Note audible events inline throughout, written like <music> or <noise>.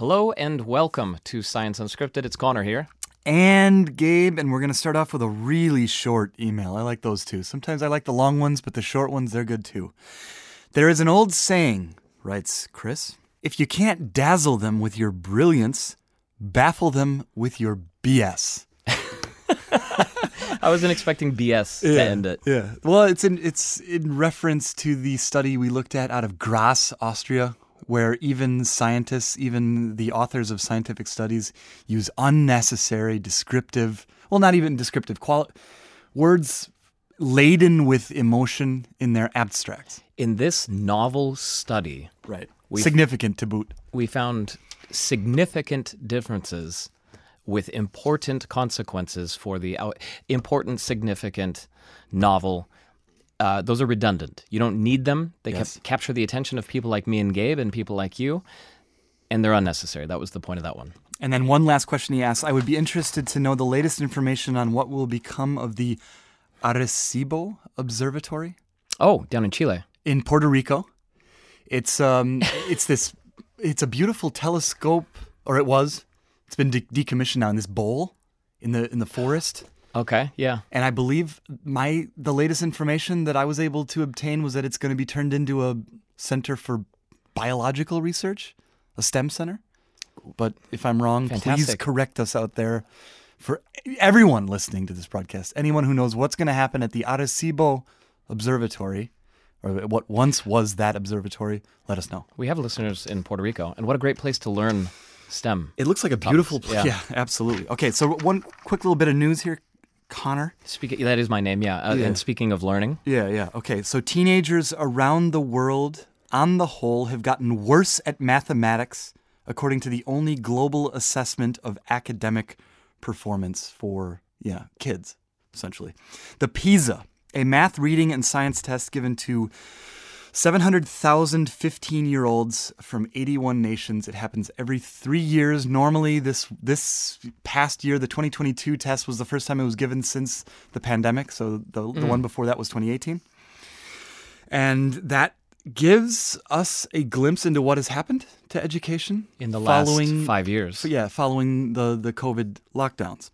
Hello and welcome to Science Unscripted. It's Connor here. and Gabe, and we're going to start off with a really short email. I like those too. Sometimes I like the long ones, but the short ones, they're good too. There is an old saying, writes Chris if you can't dazzle them with your brilliance, baffle them with your BS. <laughs> I wasn't expecting BS to end it. Yeah. Well, it's in it's in reference to the study we looked at out of Graz, Austria, where even scientists, even the authors of scientific studies, use unnecessary descriptive, well, not even descriptive, quali- words laden with emotion in their abstracts. In this novel study, Right. Significant to boot. we found significant differences with important consequences for the out- important, significant novel. Uh, those are redundant. You don't need them. They Yes. cap- capture the attention of people like me and Gabe and people like you, and they're unnecessary. That was the point of that one. And then one last question he asks I would be interested to know the latest information on what will become of the Arecibo Observatory. Oh, down in Chile. in Puerto Rico. It's um <laughs> it's this it's a beautiful telescope or it was. It's been de- decommissioned now in this bowl in the in the forest. Okay, yeah. And I believe my the latest information that I was able to obtain was that it's going to be turned into a center for biological research, a STEM center. But if I'm wrong, please correct us out there. For everyone listening to this broadcast, anyone who knows what's going to happen at the Arecibo Observatory, or what once was that observatory, let us know. We have listeners in Puerto Rico, and what a great place to learn STEM. It looks like a beautiful place. yeah. Yeah. absolutely. Okay, so one quick little bit of news here, Connor. Speaking, that is my name, yeah. Uh, Yeah. And speaking of learning, Yeah, yeah. Okay, so teenagers around the world, on the whole, have gotten worse at mathematics, according to the only global assessment of academic performance for yeah kids, essentially. The PISA, a math, reading, and science test given to 700,000 15 year olds from 81 nations. It happens every three years. Normally, this this past year, the 2022 test was the first time it was given since the pandemic. So the, the mm. one before that was 2018. And that gives us a glimpse into what has happened to education in the following last five years. yeah, following the, the COVID lockdowns.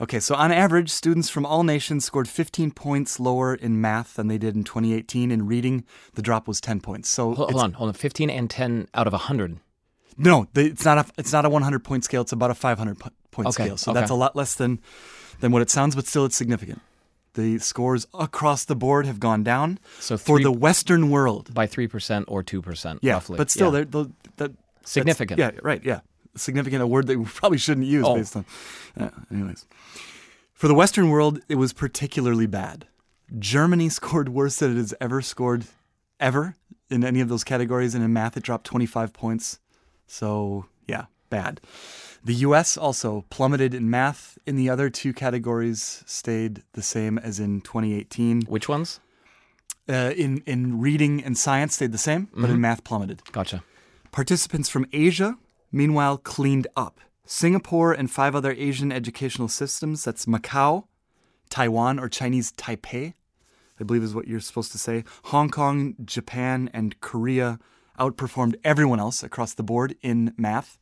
Okay, so on average, students from all nations scored 15 points lower in math than they did in 2018. In reading, the drop was 10 points. So Hold, hold on, hold on. 15 and 10 out of 100. no, it's not a it's not a 100 point scale. It's about a 500 point Okay, scale. So okay. that's a lot less than than what it sounds, but still it's significant. The scores across the board have gone down So for the Western world. By 3% or 2%, Yeah, roughly. but still, Yeah. they're, they're, that Significant. Yeah, right. Yeah, significant. A word that we <laughs> probably shouldn't use Oh. based on. Uh, anyways, for the Western world, it was particularly bad. Germany <laughs> scored worse than it has ever scored, ever in any of those categories. And in math, it dropped 25 points. So yeah, bad. The U.S. also plummeted in math. In the other two categories, stayed the same as in 2018. Which ones? Uh, in in reading and science, stayed the same, but Mm-hmm. in math, plummeted. Gotcha. Participants from Asia, meanwhile, cleaned up. Singapore and five other Asian educational systems that's Macau, Taiwan, or Chinese Taipei, I believe is what you're supposed to say. Hong Kong, Japan, and Korea outperformed everyone else across the board in math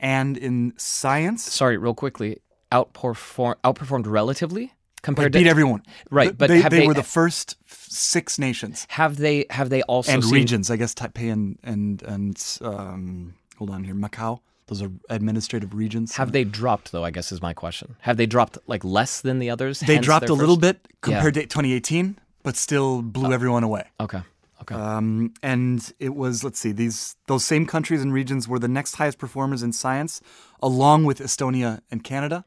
and in science. Sorry, real quickly. Outperform, outperformed relatively They compared beat to everyone. Right, but they, have they they- were the first f- six nations have they have they also and seen, regions. I guess Taipei and and and um, hold on here, Macau. Those are administrative regions. Have they dropped though? I guess is my question. Have they dropped like less than the others? They dropped a little bit compared to 2018, but still blew everyone away. Okay. Okay. Um, and it was let's see these those same countries and regions were the next highest performers in science, along with Estonia and Canada.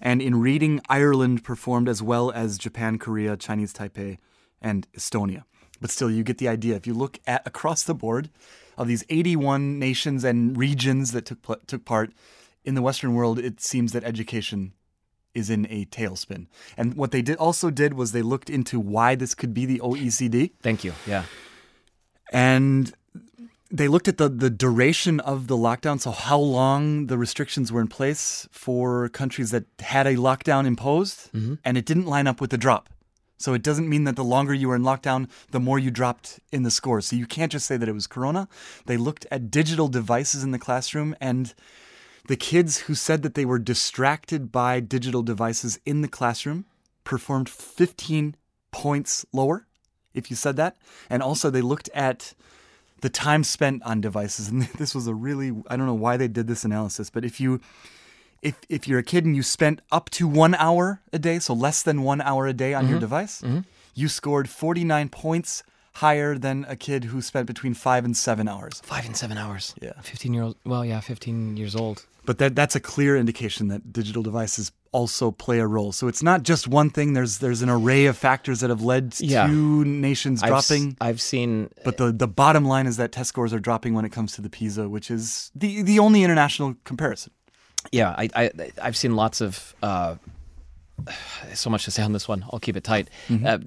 And in reading, Ireland performed as well as Japan, Korea, Chinese Taipei, and Estonia. But still, you get the idea. If you look at across the board of these 81 nations and regions that took pl- took part in the Western world, it seems that education is in a tailspin. And what they did also did was they looked into why this could be the OECD Thank you. Yeah. and they looked at the, the duration of the lockdown, so how long the restrictions were in place for countries that had a lockdown imposed, mm-hmm. and it didn't line up with the drop. So it doesn't mean that the longer you were in lockdown, the more you dropped in the scores. So you can't just say that it was corona. They looked at digital devices in the classroom and the kids who said that they were distracted by digital devices in the classroom performed 15 points lower if you said that. And also they looked at the time spent on devices and <laughs> this was a really I don't know why they did this analysis, but if you if if you're a kid and you spent up to one hour a day, so less than one hour a day on your mm-hmm. device, mm-hmm. you scored 49 points higher than a kid who spent between five and seven hours. Five and seven hours. Yeah. 15 year old. Well, yeah, 15 years old. But that that's a clear indication that digital devices also play a role. So it's not just one thing. There's there's an array of factors that have led Yeah. to nations I've dropping. I've seen But the, the bottom line is that test scores are dropping when it comes to the PISA, which is the, the only international comparison. Yeah, I, I I've seen lots of uh, <sighs> so much to say on this one. I'll keep it tight. Uh,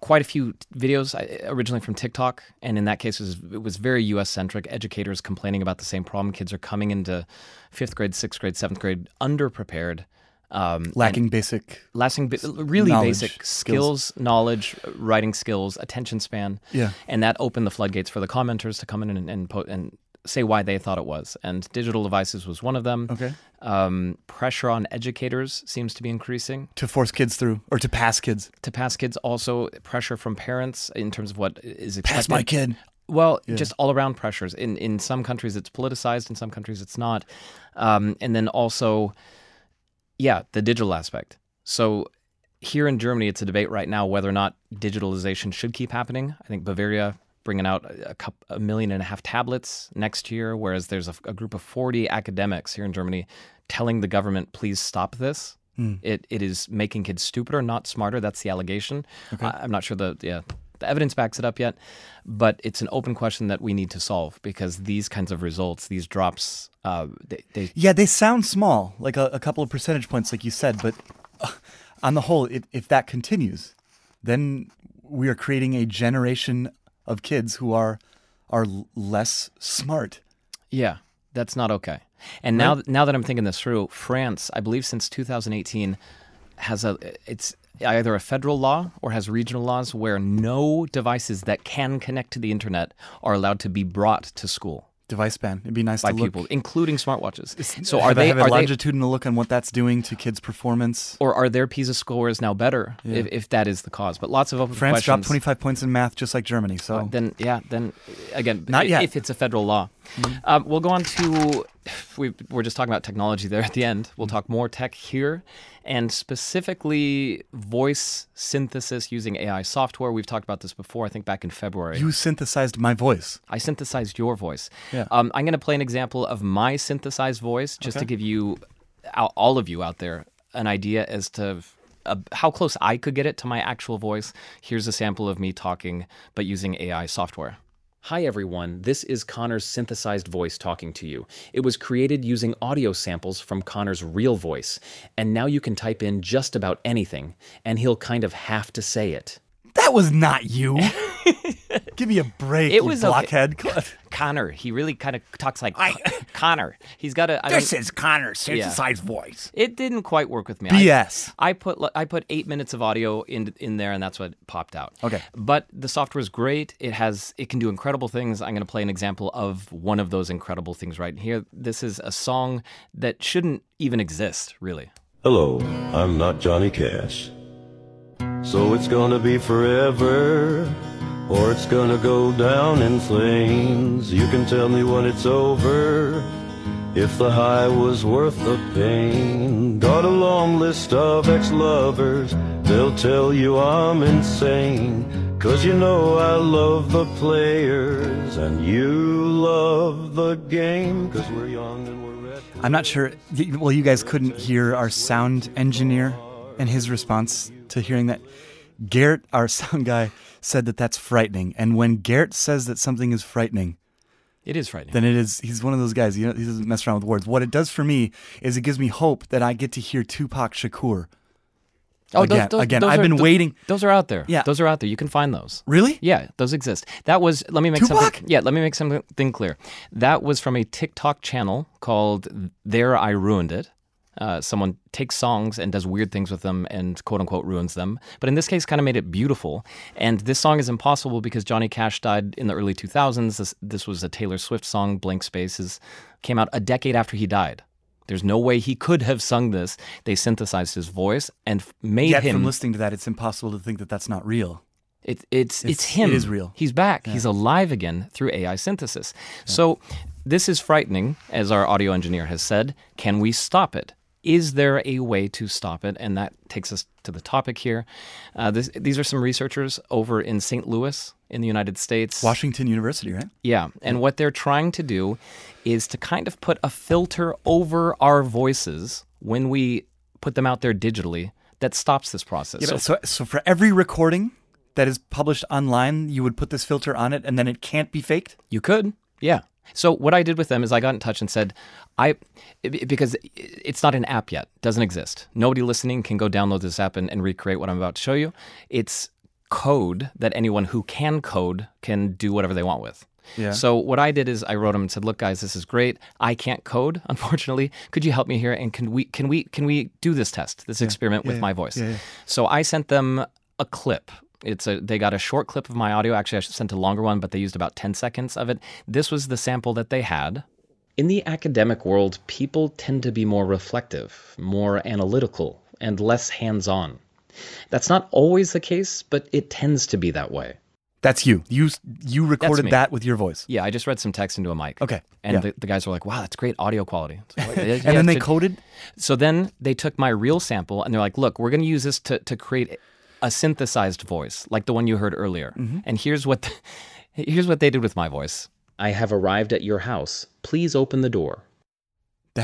quite a few videos I- originally from TikTok, and in that case, it was, it was very U.S. centric. Educators complaining about the same problem. Kids are coming into fifth grade, sixth grade, seventh grade underprepared. Um, Lacking basic. lasting bi- really basic skills. skills, knowledge, writing skills, attention span. Yeah. And that opened the floodgates for the commenters to come in and and, po- and say why they thought it was. And digital devices was one of them. Okay. Um, pressure on educators seems to be increasing. To force kids through or to pass kids. To pass kids, also pressure from parents in terms of what is expected. Pass my kid. Well, just all around pressures. In in some countries, it's politicized. In some countries, it's not. Um, and then also, yeah, the digital aspect. So here in Germany, it's a debate right now whether or not digitalization should keep happening. I think Bavaria bringing out a, cup, a million and a half tablets next year, whereas there's a, a group of 40 academics here in Germany telling the government, please stop this. It, it is making kids stupider, not smarter. That's the allegation. I, I'm not sure the yeah the evidence backs it up yet, but it's an open question that we need to solve because these kinds of results, these drops, uh, they, they Yeah, they sound small, like a, a couple of percentage points, like you said, but uh, on the whole, if, if that continues, then we are creating a generation of kids who are are less smart. Yeah, that's not okay. And now, now that I'm thinking this through, France, I believe since 2018, has a it's either a federal law or has regional laws where no devices that can connect to the internet are allowed to be brought to school Device ban. It'd be nice by to look. people, including smartwatches. So are they have a are they longitudinal look on what that's doing to kids' performance? or are their PISA scores now better if, if that is the cause? But lots of open France dropped 25 points in math, just like Germany. So then yeah, then again, Not i- yet. if it's a federal law. Um, we'll go on to we we're just talking about technology there at the end. We'll talk more tech here, and specifically voice synthesis using AI software. We've talked about this before. I think back in February. you synthesized my voice. I synthesized your voice. Yeah. Um, I'm going to play an example of my synthesized voice just to give you, all all of you out there, an idea as to uh, how close I could get it to my actual voice. Here's a sample of me talking, but using AI software. Hi, everyone. This is Connor's synthesized voice talking to you. It was created using audio samples from Connor's real voice, and now you can type in just about anything, and he'll kind of have to say it. That was not you. <laughs> Give me a break, It you was okay. blockhead. <laughs> Connor, he really kind of talks like Connor. He's got a. I This don't- is Connor's synthesized voice. It didn't quite work with me. BS. I, I put li- I put eight minutes of audio in in there, and that's what popped out. Okay. But the software is great. It has it can do incredible things. I'm going to play an example of one of those incredible things right here. This is a song that shouldn't even exist, really. Hello, I'm not Johnny Cash. So it's gonna be forever, or it's gonna go down in flames. You can tell me when it's over, if the high was worth the pain. Got a long list of ex-lovers, they'll tell you I'm insane. Cause you know I love the players, and you love the game. Cause we're young and we're red. I'm not sure. Well, you guys couldn't hear our sound engineer and his response to hearing that. Garrett, our <laughs> sound guy, said that that's frightening. And when Garrett says that something is frightening, It is frightening. then it is. He's one of those guys. You know, he doesn't mess around with words. What it does for me is it gives me hope that I get to hear Tupac Shakur. oh, again- again, I've are- been waiting- Those are out there. Yeah. those are out there. You can find those. Really? Yeah, those exist. That was let me make Tupac? something Yeah, let me make something clear. That was from a TikTok channel called There I Ruined It. Uh, someone takes songs and does weird things with them and quote unquote ruins them. But in this case, kind of made it beautiful. And this song is impossible because Johnny Cash died in the early 2000s. This, this was a Taylor Swift song, Blank Spaces, came out a decade after he died. There's no way he could have sung this. They synthesized his voice and f- made Yet him. from listening to that, it's impossible to think that that's not real. It, it's, it's It's- him. it is real. He's back. He's alive again through AI synthesis. So this is frightening, as our audio engineer has said. Can we stop it? Is there a way to stop it? And that takes us to the topic here. Uh, this, these are some researchers over in St. Louis in the United States. Washington University, right? Yeah. And what they're trying to do is to kind of put a filter over our voices when we put them out there digitally that stops this process. Yeah, So so, so for every recording that is published online, you would put this filter on it, and then it can't be faked. You could, yeah. So what I did with them is I got in touch and said, I because it's not an app yet, doesn't exist. Nobody listening can go download this app and, and recreate what I'm about to show you. It's code that anyone who can code can do whatever they want with. Yeah. So what I did is I wrote them and said, "Look, guys, this is great. I can't code, <laughs> unfortunately. Could you help me here? And can we can we can we do this test, this experiment with my voice?" So I sent them a clip. It's a they got a short clip of my audio. Actually, I sent a longer one, but they used about ten seconds of it. This was the sample that they had. In the academic world, people tend to be more reflective, more analytical, and less hands-on. That's not always the case, but it tends to be that way. That's you. You you recorded that with your voice. Yeah, I just read some text into a mic. Okay, And yeah. the, the guys were like, wow, that's great audio quality. So, like, <laughs> yeah, And yeah, then they should- coded. So then they took my real sample and they're like, look, we're going to use this to, to create a synthesized voice, like the one you heard earlier. Mm-hmm. And here's what, <laughs> here's what they did with my voice. I have arrived at your house. Please open the door. <laughs>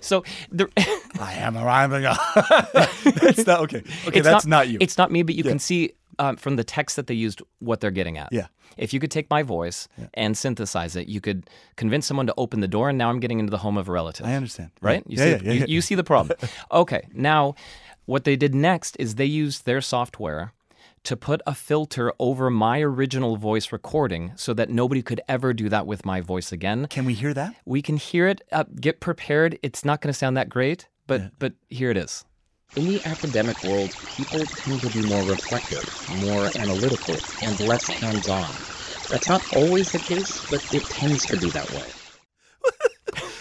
So the, <laughs> I am arriving. that's not okay. Okay, it's that's not, you. It's not me, but you can see um, from the text that they used what they're getting at. Yeah. If you could take my voice and synthesize it, you could convince someone to open the door, and now I'm getting into the home of a relative. I understand. right? You Yeah, see, yeah, yeah, you, yeah. you see the problem. okay, now what they did next is they used their software to put a filter over my original voice recording so that nobody could ever do that with my voice again. Can we hear that? We can hear it. Uh, get prepared. It's not going to sound that great, but but here it is. In the academic world, people tend to be more reflective, more analytical, and less hands-on. That's not always the case, but it tends to be that way.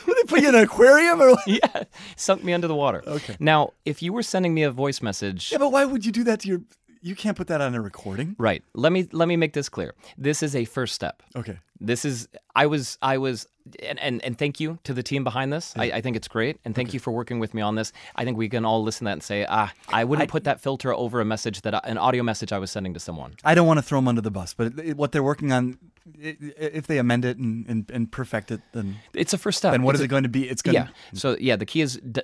<laughs> Put you in an aquarium or? <laughs> yeah, sunk me under the water. Okay. Now, if you were sending me a voice message, Yeah, but why would you do that to your? You can't put that on a recording. right? Let me let me make this clear. This is a first step. Okay. This is I was I was and and, and thank you to the team behind this. I, I think it's great, and thank you for working with me on this. I think we can all listen to that and say, ah, I wouldn't put that filter over a message that I, an audio message I was sending to someone. I don't want to throw them under the bus, but it, it- what they're working on, i- i- if they amend it and, and, and perfect it, then It's a first step. And what It's is a- it going to be? It's going Yeah. to So yeah, the key is d-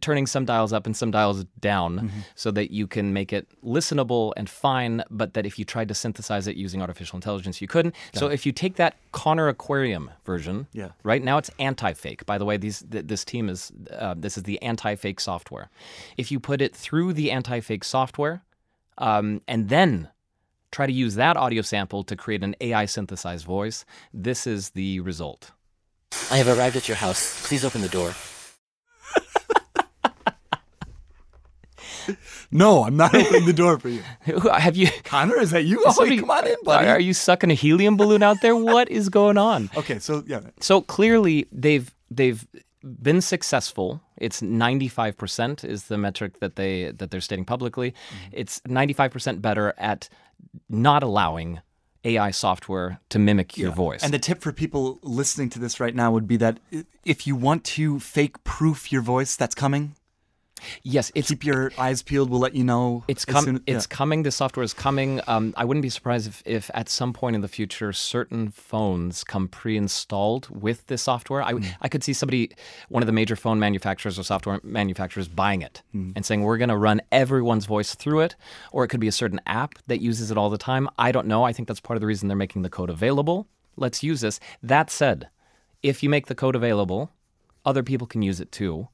turning some dials up and some dials down, Mm-hmm. so that you can make it listenable and fine. But that if you tried to synthesize it using artificial intelligence, you couldn't. so if you take that Connor Aquarium version, Yeah. right now it's anti-fake. By the way, these th- this team is uh, this is the anti-fake software. If you put it through the anti-fake software, um, and then try to use that audio sample to create an AI synthesized voice, this is the result. I have arrived at your house. Please open the door. No, I'm not opening the door for you. <laughs> Have you? Connor, is that you? Oh, Somebody- come on in, buddy. Are you sucking a helium balloon out there? What is going on? <laughs> okay, so yeah, So clearly they've they've been successful. It's 95% is the metric that they that they're stating publicly. Mm-hmm. It's 95% better at not allowing AI software to mimic your voice. And the tip for people listening to this right now would be that if you want to fake proof your voice, that's coming. Yes, it's Keep your eyes peeled. We'll let you know. It's as com- it's yeah. coming. The software is coming. Um, I wouldn't be surprised if, if at some point in the future certain phones come pre-installed with this software. I, Hmm. I could see somebody, one of the major phone manufacturers or software manufacturers, buying it Hmm. and saying we're going to run everyone's voice through it, or it could be a certain app that uses it all the time. I don't know. I think that's part of the reason they're making the code available. Let's use this. That said, if you make the code available, other people can use it too.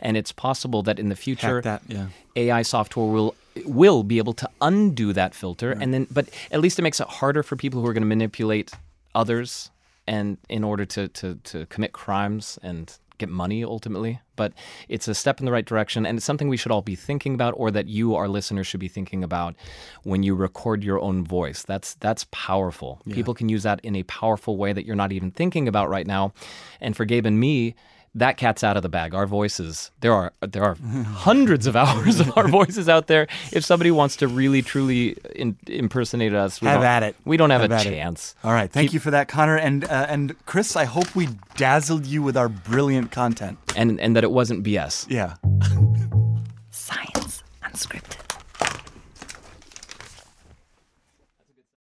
And it's possible that in the future, that, yeah. AI software will will be able to undo that filter, and then but at least it makes it harder for people who are going to manipulate others and in order to, to to commit crimes and get money ultimately, but it's a step in the right direction, and it's something we should all be thinking about, or that you, our listeners, should be thinking about when you record your own voice. That's that's powerful. People can use that in a powerful way that you're not even thinking about right now. And for Gabe and me, that cat's out of the bag. Our voices, there are there are hundreds of hours of our voices out there. If somebody wants to really truly in, impersonate us, we Have don't- at it. We don't have, Have a at it. chance. All right, thank you for that, Connor, and uh, and Chris. I hope we dazzled you with our brilliant content. And and that it wasn't BS. Yeah. Science unscripted.